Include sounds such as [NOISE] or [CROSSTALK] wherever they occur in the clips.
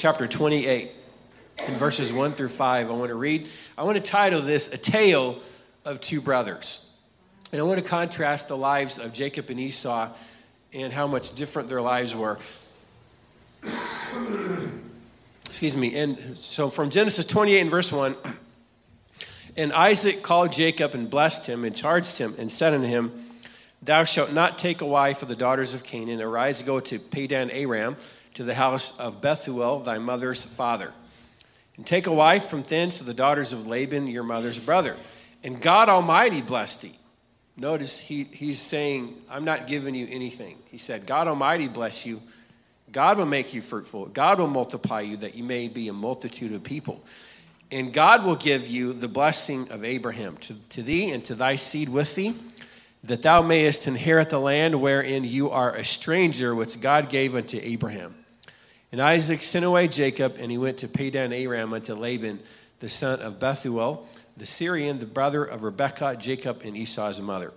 chapter 28, in verses 1 through 5. I want to read, I want to title this A Tale of Two Brothers. And I want to contrast the lives of Jacob and Esau and how much different their lives were. [COUGHS] Excuse me. And so from Genesis 28 and verse 1 [CLEARS THROAT] And Isaac called Jacob and blessed him and charged him and said unto him, Thou shalt not take a wife of the daughters of Canaan. Arise, go to Padan Aram, to the house of Bethuel, thy mother's father. And take a wife from thence of the daughters of Laban, your mother's brother. And God Almighty bless thee. Notice he, he's saying, I'm not giving you anything. He said, God Almighty bless you. God will make you fruitful. God will multiply you that you may be a multitude of people. And God will give you the blessing of Abraham to, to thee and to thy seed with thee that thou mayest inherit the land wherein you are a stranger, which God gave unto Abraham. And Isaac sent away Jacob, and he went to Padan Aram unto Laban, the son of Bethuel, the Syrian, the brother of Rebekah, Jacob, and Esau's mother.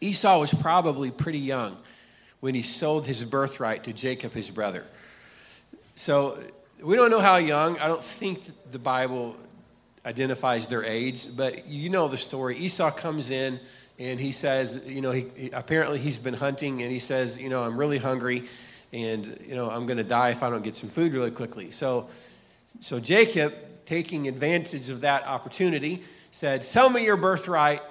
Esau was probably pretty young when he sold his birthright to Jacob, his brother. So we don't know how young. I don't think the Bible identifies their age, but you know the story. Esau comes in and he says, you know, he, apparently he's been hunting, and he says, you know, I'm really hungry, and you know, I'm going to die if I don't get some food really quickly. So, so Jacob, taking advantage of that opportunity, said, "Sell me your birthright."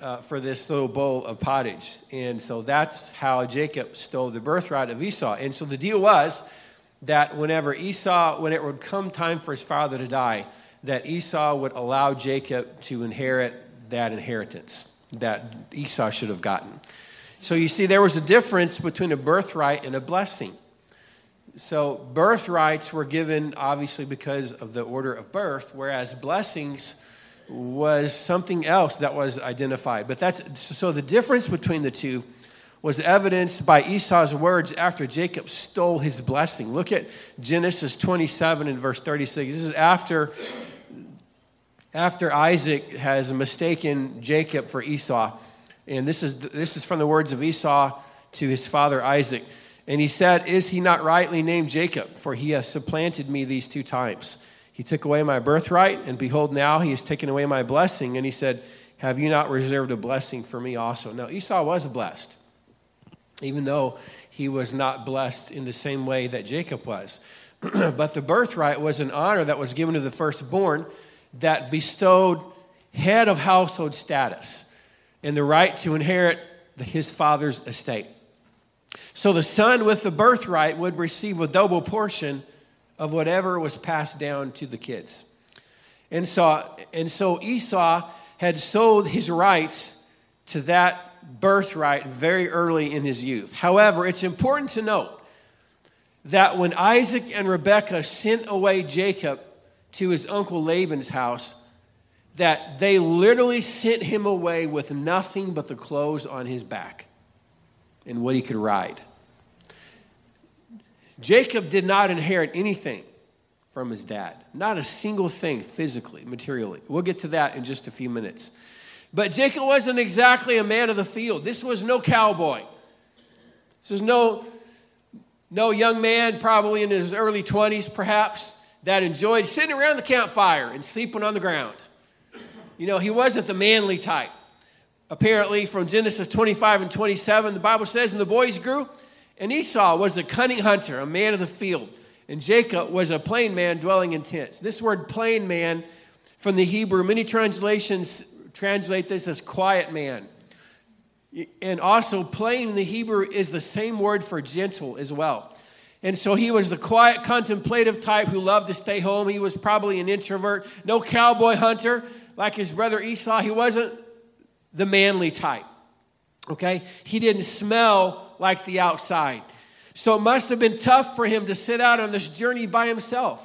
Uh, for this little bowl of pottage. And so that's how Jacob stole the birthright of Esau. And so the deal was that whenever Esau, when it would come time for his father to die, that Esau would allow Jacob to inherit that inheritance that Esau should have gotten. So you see, there was a difference between a birthright and a blessing. So birthrights were given obviously because of the order of birth, whereas blessings was something else that was identified. But that's so the difference between the two was evidenced by Esau's words after Jacob stole his blessing. Look at Genesis 27 and verse 36. This is after after Isaac has mistaken Jacob for Esau. And this is, this is from the words of Esau to his father Isaac. And he said, Is he not rightly named Jacob? For he has supplanted me these two times. He took away my birthright, and behold, now he has taken away my blessing. And he said, Have you not reserved a blessing for me also? Now, Esau was blessed, even though he was not blessed in the same way that Jacob was. [CLEARS THROAT] but the birthright was an honor that was given to the firstborn that bestowed head of household status and the right to inherit his father's estate. So the son with the birthright would receive a double portion of whatever was passed down to the kids. And so, and so Esau had sold his rights to that birthright very early in his youth. However, it's important to note that when Isaac and Rebekah sent away Jacob to his uncle Laban's house that they literally sent him away with nothing but the clothes on his back and what he could ride. Jacob did not inherit anything from his dad, not a single thing physically, materially. We'll get to that in just a few minutes. But Jacob wasn't exactly a man of the field. This was no cowboy. This was no, no young man, probably in his early 20s, perhaps, that enjoyed sitting around the campfire and sleeping on the ground. You know, he wasn't the manly type. Apparently, from Genesis 25 and 27, the Bible says, And the boys grew, and Esau was a cunning hunter, a man of the field, and Jacob was a plain man dwelling in tents. This word plain man from the Hebrew, many translations translate this as quiet man. And also, plain in the Hebrew is the same word for gentle as well. And so he was the quiet, contemplative type who loved to stay home. He was probably an introvert, no cowboy hunter like his brother Esau. He wasn't the manly type. Okay? He didn't smell like the outside. So it must have been tough for him to sit out on this journey by himself.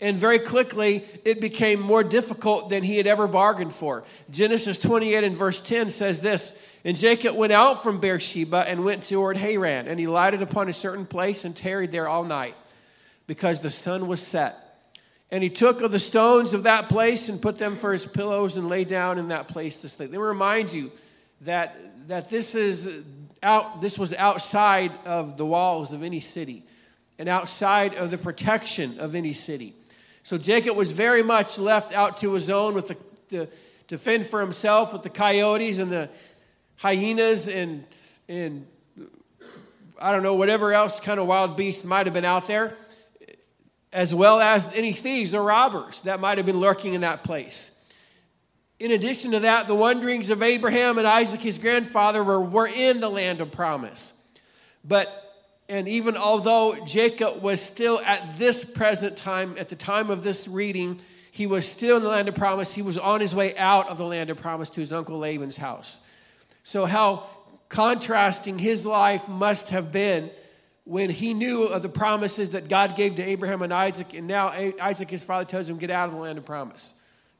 And very quickly, it became more difficult than he had ever bargained for. Genesis 28 and verse 10 says this and Jacob went out from Beersheba and went toward Haran, and he lighted upon a certain place and tarried there all night, because the sun was set. And he took of the stones of that place and put them for his pillows and lay down in that place to sleep. They remind you that, that this, is out, this was outside of the walls of any city. and outside of the protection of any city. So Jacob was very much left out to his own with the, the to fend for himself with the coyotes and the hyenas and and I don't know whatever else kind of wild beast might have been out there, as well as any thieves or robbers that might have been lurking in that place. In addition to that, the wanderings of Abraham and Isaac, his grandfather, were, were in the land of promise. But and even although Jacob was still at this present time, at the time of this reading, he was still in the land of promise. He was on his way out of the land of promise to his uncle Laban's house. So, how contrasting his life must have been when he knew of the promises that God gave to Abraham and Isaac, and now Isaac, his father, tells him, Get out of the land of promise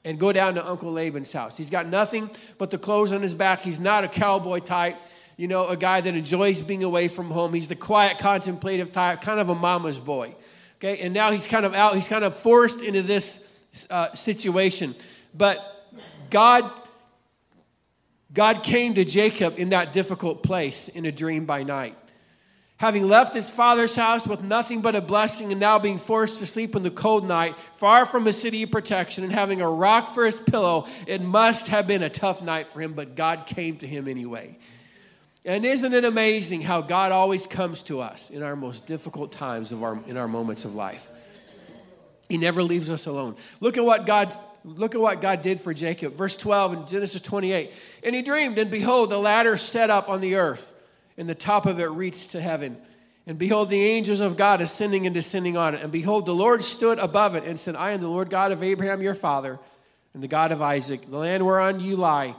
and go down to Uncle Laban's house. He's got nothing but the clothes on his back. He's not a cowboy type you know, a guy that enjoys being away from home. He's the quiet, contemplative type, kind of a mama's boy. Okay, and now he's kind of out, he's kind of forced into this uh, situation. But God, God came to Jacob in that difficult place in a dream by night. Having left his father's house with nothing but a blessing and now being forced to sleep in the cold night, far from a city of protection and having a rock for his pillow, it must have been a tough night for him, but God came to him anyway. And isn't it amazing how God always comes to us in our most difficult times of our, in our moments of life? He never leaves us alone. Look at what God look at what God did for Jacob. Verse 12 in Genesis 28. And he dreamed, and behold, the ladder set up on the earth, and the top of it reached to heaven. And behold, the angels of God ascending and descending on it. And behold, the Lord stood above it and said, I am the Lord God of Abraham your father, and the God of Isaac. The land whereon you lie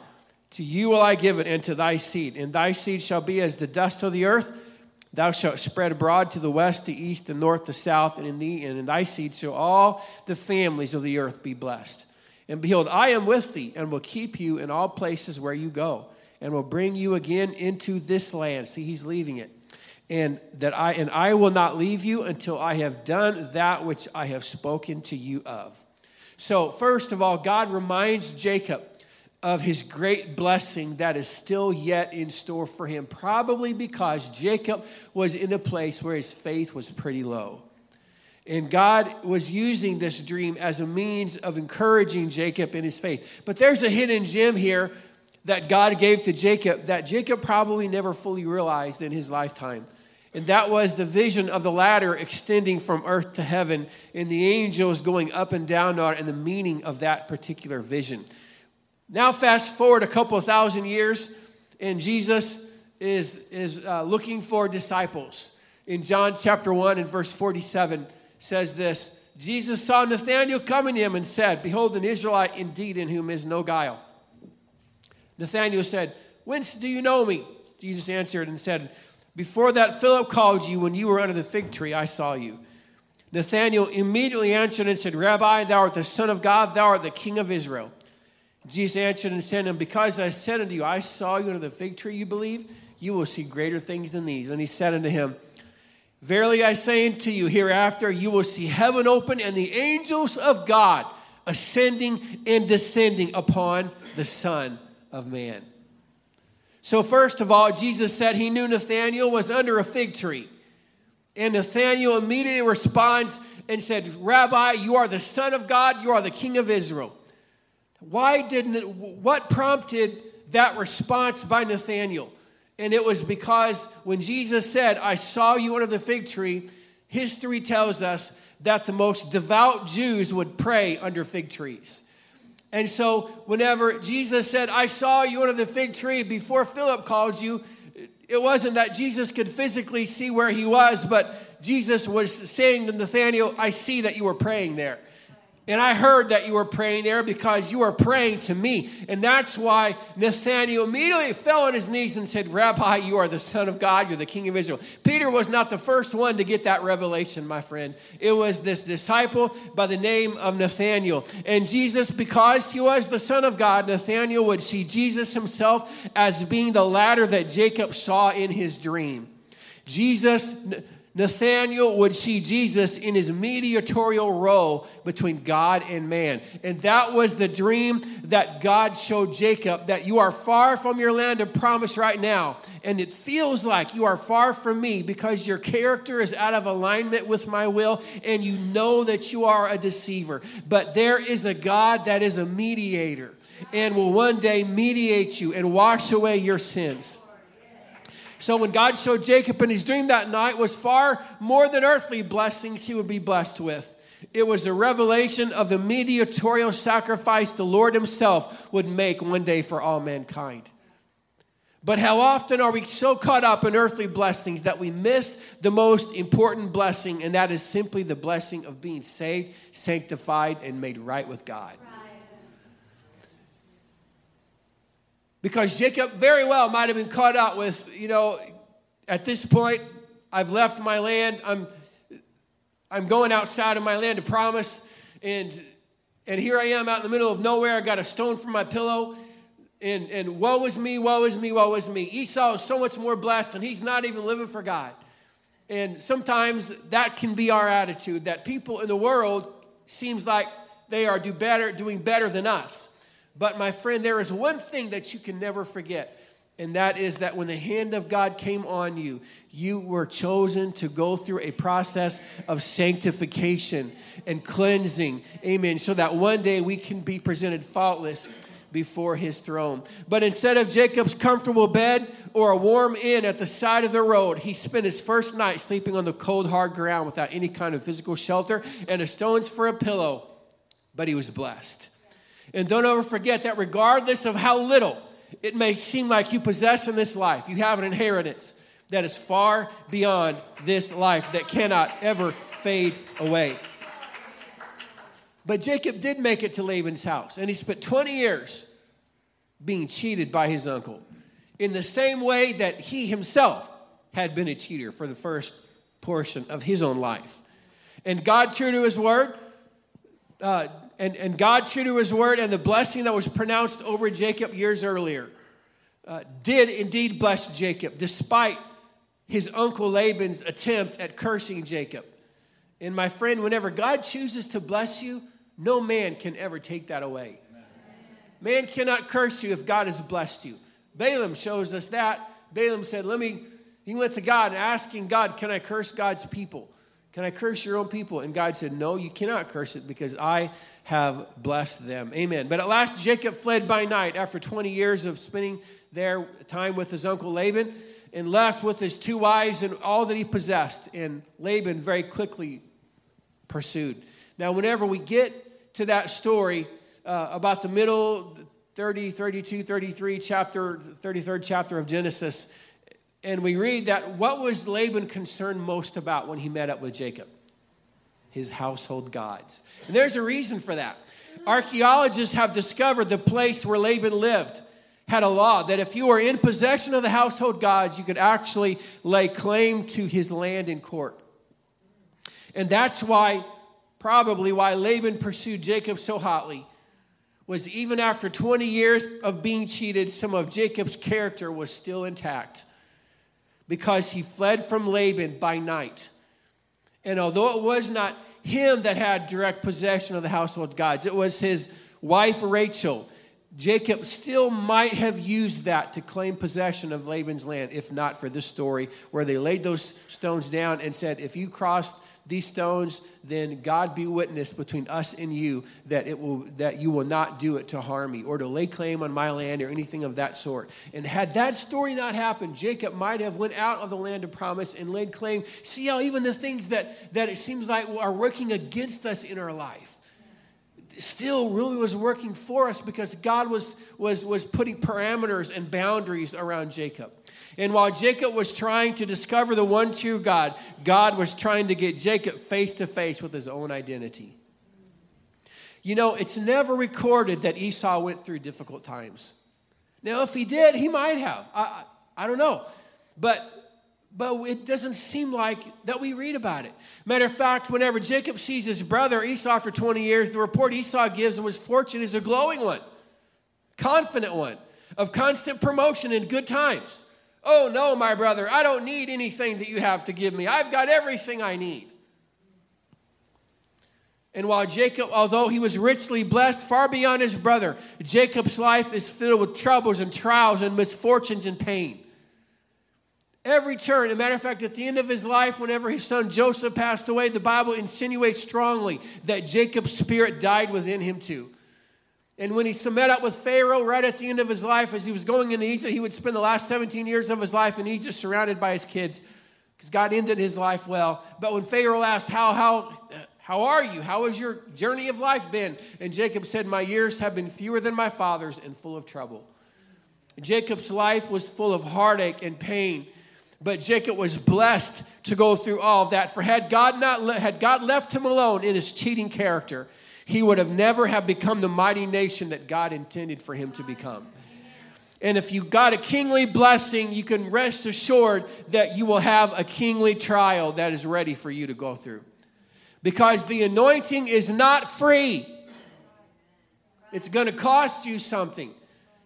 to you will I give it, and to thy seed. And thy seed shall be as the dust of the earth. Thou shalt spread abroad to the west, the east, the north, the south, and in thee and in thy seed shall all the families of the earth be blessed. And behold, I am with thee, and will keep you in all places where you go, and will bring you again into this land. See, he's leaving it. And that I and I will not leave you until I have done that which I have spoken to you of. So, first of all, God reminds Jacob of his great blessing that is still yet in store for him, probably because Jacob was in a place where his faith was pretty low. And God was using this dream as a means of encouraging Jacob in his faith. But there's a hidden gem here that God gave to Jacob that Jacob probably never fully realized in his lifetime. And that was the vision of the ladder extending from earth to heaven and the angels going up and down on it and the meaning of that particular vision. Now, fast forward a couple of thousand years, and Jesus is, is uh, looking for disciples. In John chapter 1 and verse 47 says this Jesus saw Nathanael coming to him and said, Behold, an Israelite indeed in whom is no guile. Nathanael said, Whence do you know me? Jesus answered and said, Before that Philip called you, when you were under the fig tree, I saw you. Nathanael immediately answered and said, Rabbi, thou art the Son of God, thou art the King of Israel. Jesus answered and said to him, Because I said unto you, I saw you under the fig tree, you believe? You will see greater things than these. And he said unto him, Verily I say unto you, hereafter you will see heaven open and the angels of God ascending and descending upon the Son of Man. So, first of all, Jesus said he knew Nathanael was under a fig tree. And Nathanael immediately responds and said, Rabbi, you are the Son of God, you are the King of Israel. Why didn't it, what prompted that response by Nathanael? And it was because when Jesus said, I saw you under the fig tree, history tells us that the most devout Jews would pray under fig trees. And so, whenever Jesus said, I saw you under the fig tree before Philip called you, it wasn't that Jesus could physically see where he was, but Jesus was saying to Nathanael, I see that you were praying there. And I heard that you were praying there because you were praying to me. And that's why Nathanael immediately fell on his knees and said, Rabbi, you are the Son of God, you're the King of Israel. Peter was not the first one to get that revelation, my friend. It was this disciple by the name of Nathanael. And Jesus, because he was the Son of God, Nathanael would see Jesus himself as being the ladder that Jacob saw in his dream. Jesus Nathanael would see Jesus in his mediatorial role between God and man. And that was the dream that God showed Jacob that you are far from your land of promise right now. And it feels like you are far from me because your character is out of alignment with my will and you know that you are a deceiver. But there is a God that is a mediator and will one day mediate you and wash away your sins. So when God showed Jacob in his dream that night was far more than earthly blessings he would be blessed with. It was a revelation of the mediatorial sacrifice the Lord himself would make one day for all mankind. But how often are we so caught up in earthly blessings that we miss the most important blessing, and that is simply the blessing of being saved, sanctified, and made right with God? Because Jacob very well might have been caught up with, you know, at this point, I've left my land. I'm, I'm going outside of my land to promise. And, and here I am out in the middle of nowhere. I got a stone for my pillow. And, and woe is me, woe is me, woe is me. Esau is so much more blessed, and he's not even living for God. And sometimes that can be our attitude that people in the world seems like they are do better, doing better than us. But my friend, there is one thing that you can never forget. And that is that when the hand of God came on you, you were chosen to go through a process of sanctification and cleansing. Amen. So that one day we can be presented faultless before his throne. But instead of Jacob's comfortable bed or a warm inn at the side of the road, he spent his first night sleeping on the cold, hard ground without any kind of physical shelter and a stones for a pillow. But he was blessed. And don't ever forget that regardless of how little it may seem like you possess in this life, you have an inheritance that is far beyond this life that cannot ever fade away. But Jacob did make it to Laban's house, and he spent 20 years being cheated by his uncle in the same way that he himself had been a cheater for the first portion of his own life. And God, true to his word, uh, and, and God, true to his word, and the blessing that was pronounced over Jacob years earlier, uh, did indeed bless Jacob, despite his uncle Laban's attempt at cursing Jacob. And my friend, whenever God chooses to bless you, no man can ever take that away. Man cannot curse you if God has blessed you. Balaam shows us that. Balaam said, Let me, he went to God and asking God, Can I curse God's people? Can I curse your own people? And God said, No, you cannot curse it because I have blessed them. Amen. But at last, Jacob fled by night after 20 years of spending their time with his uncle Laban and left with his two wives and all that he possessed. And Laban very quickly pursued. Now, whenever we get to that story uh, about the middle 30, 32, 33 chapter, 33rd chapter of Genesis, and we read that what was Laban concerned most about when he met up with Jacob? His household gods. And there's a reason for that. Archaeologists have discovered the place where Laban lived had a law that if you were in possession of the household gods, you could actually lay claim to his land in court. And that's why, probably why Laban pursued Jacob so hotly, was even after 20 years of being cheated, some of Jacob's character was still intact because he fled from Laban by night. And although it was not him that had direct possession of the household gods, it was his wife Rachel. Jacob still might have used that to claim possession of Laban's land, if not for this story where they laid those stones down and said, If you cross these stones, then God be witness between us and you that it will that you will not do it to harm me or to lay claim on my land or anything of that sort. And had that story not happened, Jacob might have went out of the land of promise and laid claim. See how even the things that that it seems like are working against us in our life still really was working for us because God was, was, was putting parameters and boundaries around Jacob. And while Jacob was trying to discover the one true God, God was trying to get Jacob face to face with his own identity. You know, it's never recorded that Esau went through difficult times. Now, if he did, he might have. I, I, I don't know. But but it doesn't seem like that we read about it. Matter of fact, whenever Jacob sees his brother Esau for 20 years, the report Esau gives of his fortune is a glowing one, confident one, of constant promotion in good times Oh, no, my brother, I don't need anything that you have to give me. I've got everything I need. And while Jacob, although he was richly blessed far beyond his brother, Jacob's life is filled with troubles and trials and misfortunes and pain. Every turn, as a matter of fact, at the end of his life, whenever his son Joseph passed away, the Bible insinuates strongly that Jacob's spirit died within him too. And when he met up with Pharaoh right at the end of his life, as he was going into Egypt, he would spend the last 17 years of his life in Egypt surrounded by his kids because God ended his life well. But when Pharaoh asked, How, how, uh, how are you? How has your journey of life been? And Jacob said, My years have been fewer than my father's and full of trouble. Jacob's life was full of heartache and pain. But Jacob was blessed to go through all of that. For had God not le- had God left him alone in his cheating character, he would have never have become the mighty nation that God intended for him to become. And if you got a kingly blessing, you can rest assured that you will have a kingly trial that is ready for you to go through. Because the anointing is not free. It's going to cost you something.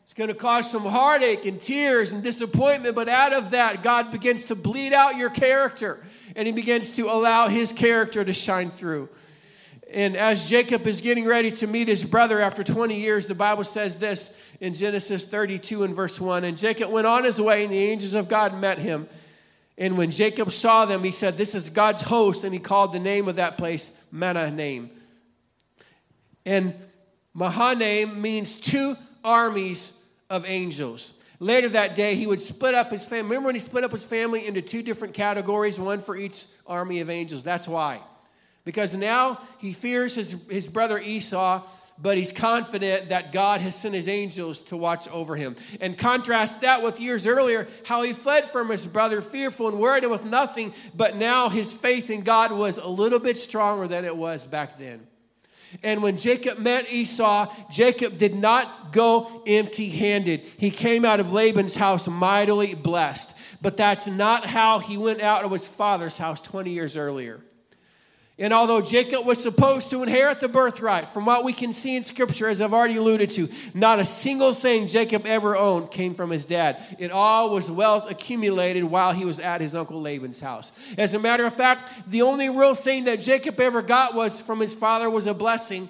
It's going to cause some heartache and tears and disappointment, but out of that, God begins to bleed out your character and He begins to allow His character to shine through. And as Jacob is getting ready to meet his brother after 20 years, the Bible says this in Genesis 32 and verse 1 And Jacob went on his way, and the angels of God met him. And when Jacob saw them, he said, This is God's host. And he called the name of that place Mahanaim. And Mahanaim means two armies of angels. Later that day, he would split up his family. Remember when he split up his family into two different categories, one for each army of angels? That's why. Because now he fears his, his brother Esau, but he's confident that God has sent his angels to watch over him. And contrast that with years earlier, how he fled from his brother, fearful and worried and with nothing, but now his faith in God was a little bit stronger than it was back then. And when Jacob met Esau, Jacob did not go empty handed. He came out of Laban's house mightily blessed. But that's not how he went out of his father's house 20 years earlier. And although Jacob was supposed to inherit the birthright, from what we can see in Scripture, as I've already alluded to, not a single thing Jacob ever owned came from his dad. It all was wealth accumulated while he was at his uncle Laban's house. As a matter of fact, the only real thing that Jacob ever got was from his father was a blessing.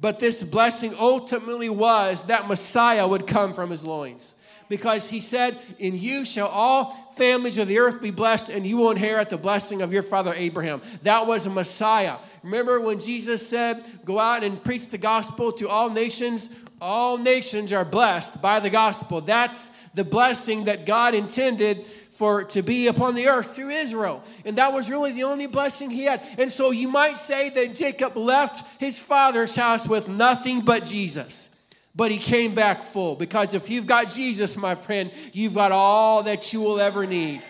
But this blessing ultimately was that Messiah would come from his loins because he said, In you shall all families of the earth be blessed, and you will inherit the blessing of your father Abraham. That was a Messiah. Remember when Jesus said, Go out and preach the gospel to all nations? All nations are blessed by the gospel. That's the blessing that God intended for to be upon the earth through Israel. And that was really the only blessing he had. And so you might say that Jacob left his father's house with nothing but Jesus but he came back full. Because if you've got Jesus, my friend, you've got all that you will ever need.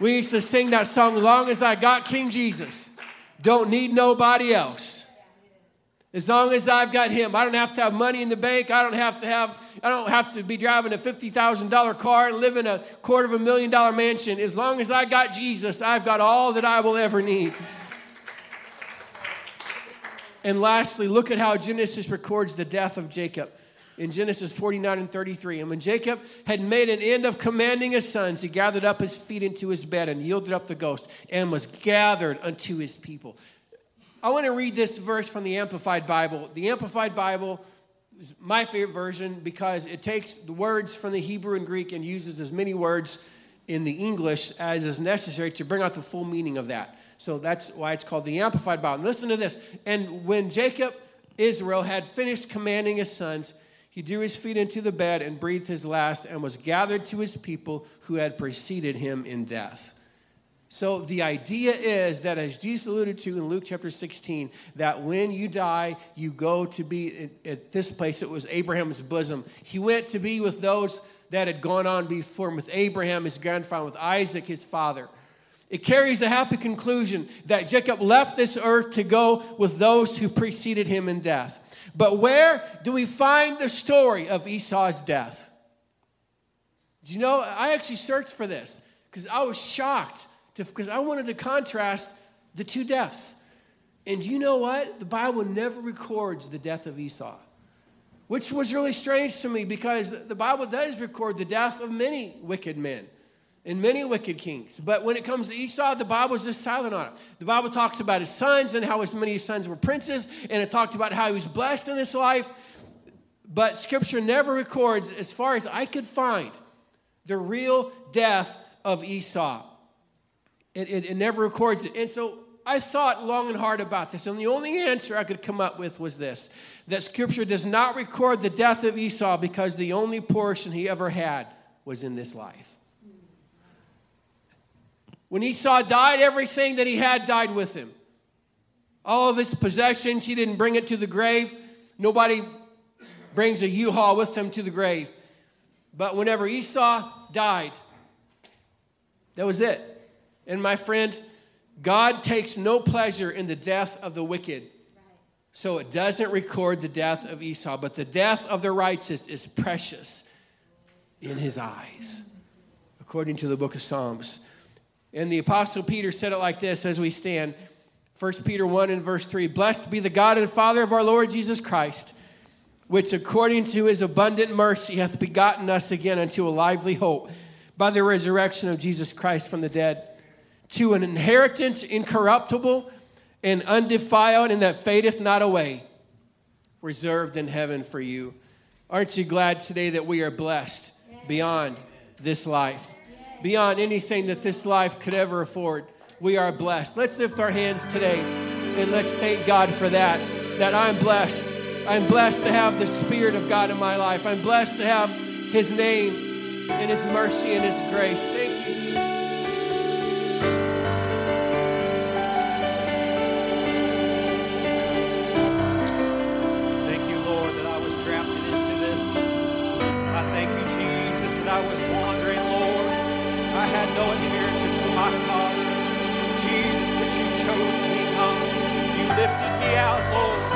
We used to sing that song, Long as I got King Jesus, don't need nobody else. As long as I've got him, I don't have to have money in the bank. I don't have to have, I don't have to be driving a $50,000 car and live in a quarter of a million dollar mansion. As long as I got Jesus, I've got all that I will ever need. And lastly, look at how Genesis records the death of Jacob in Genesis 49 and 33. And when Jacob had made an end of commanding his sons, he gathered up his feet into his bed and yielded up the ghost and was gathered unto his people. I want to read this verse from the Amplified Bible. The Amplified Bible is my favorite version because it takes the words from the Hebrew and Greek and uses as many words in the English as is necessary to bring out the full meaning of that. So that's why it's called the Amplified Bible. And listen to this. And when Jacob, Israel, had finished commanding his sons, he drew his feet into the bed and breathed his last and was gathered to his people who had preceded him in death. So the idea is that, as Jesus alluded to in Luke chapter 16, that when you die, you go to be at this place. It was Abraham's bosom. He went to be with those that had gone on before him, with Abraham, his grandfather, with Isaac, his father. It carries the happy conclusion that Jacob left this earth to go with those who preceded him in death. But where do we find the story of Esau's death? Do you know? I actually searched for this because I was shocked because I wanted to contrast the two deaths. And you know what? The Bible never records the death of Esau. which was really strange to me because the Bible does record the death of many wicked men and many wicked kings. But when it comes to Esau, the Bible is just silent on it. The Bible talks about his sons and how his many sons were princes, and it talked about how he was blessed in this life. But Scripture never records, as far as I could find, the real death of Esau. It, it, it never records it. And so I thought long and hard about this, and the only answer I could come up with was this that Scripture does not record the death of Esau because the only portion he ever had was in this life. When Esau died, everything that he had died with him. All of his possessions, he didn't bring it to the grave. Nobody brings a U haul with them to the grave. But whenever Esau died, that was it. And my friend, God takes no pleasure in the death of the wicked. So it doesn't record the death of Esau, but the death of the righteous is precious in his eyes, according to the book of Psalms. And the Apostle Peter said it like this as we stand 1 Peter 1 and verse 3 Blessed be the God and Father of our Lord Jesus Christ, which according to his abundant mercy hath begotten us again unto a lively hope by the resurrection of Jesus Christ from the dead, to an inheritance incorruptible and undefiled, and that fadeth not away, reserved in heaven for you. Aren't you glad today that we are blessed beyond this life? Beyond anything that this life could ever afford. We are blessed. Let's lift our hands today and let's thank God for that. That I'm blessed. I'm blessed to have the Spirit of God in my life. I'm blessed to have His name and His mercy and His grace. Thank you, Jesus. No inheritance from my Father. Jesus, but you chose me, God. You lifted me out, Lord.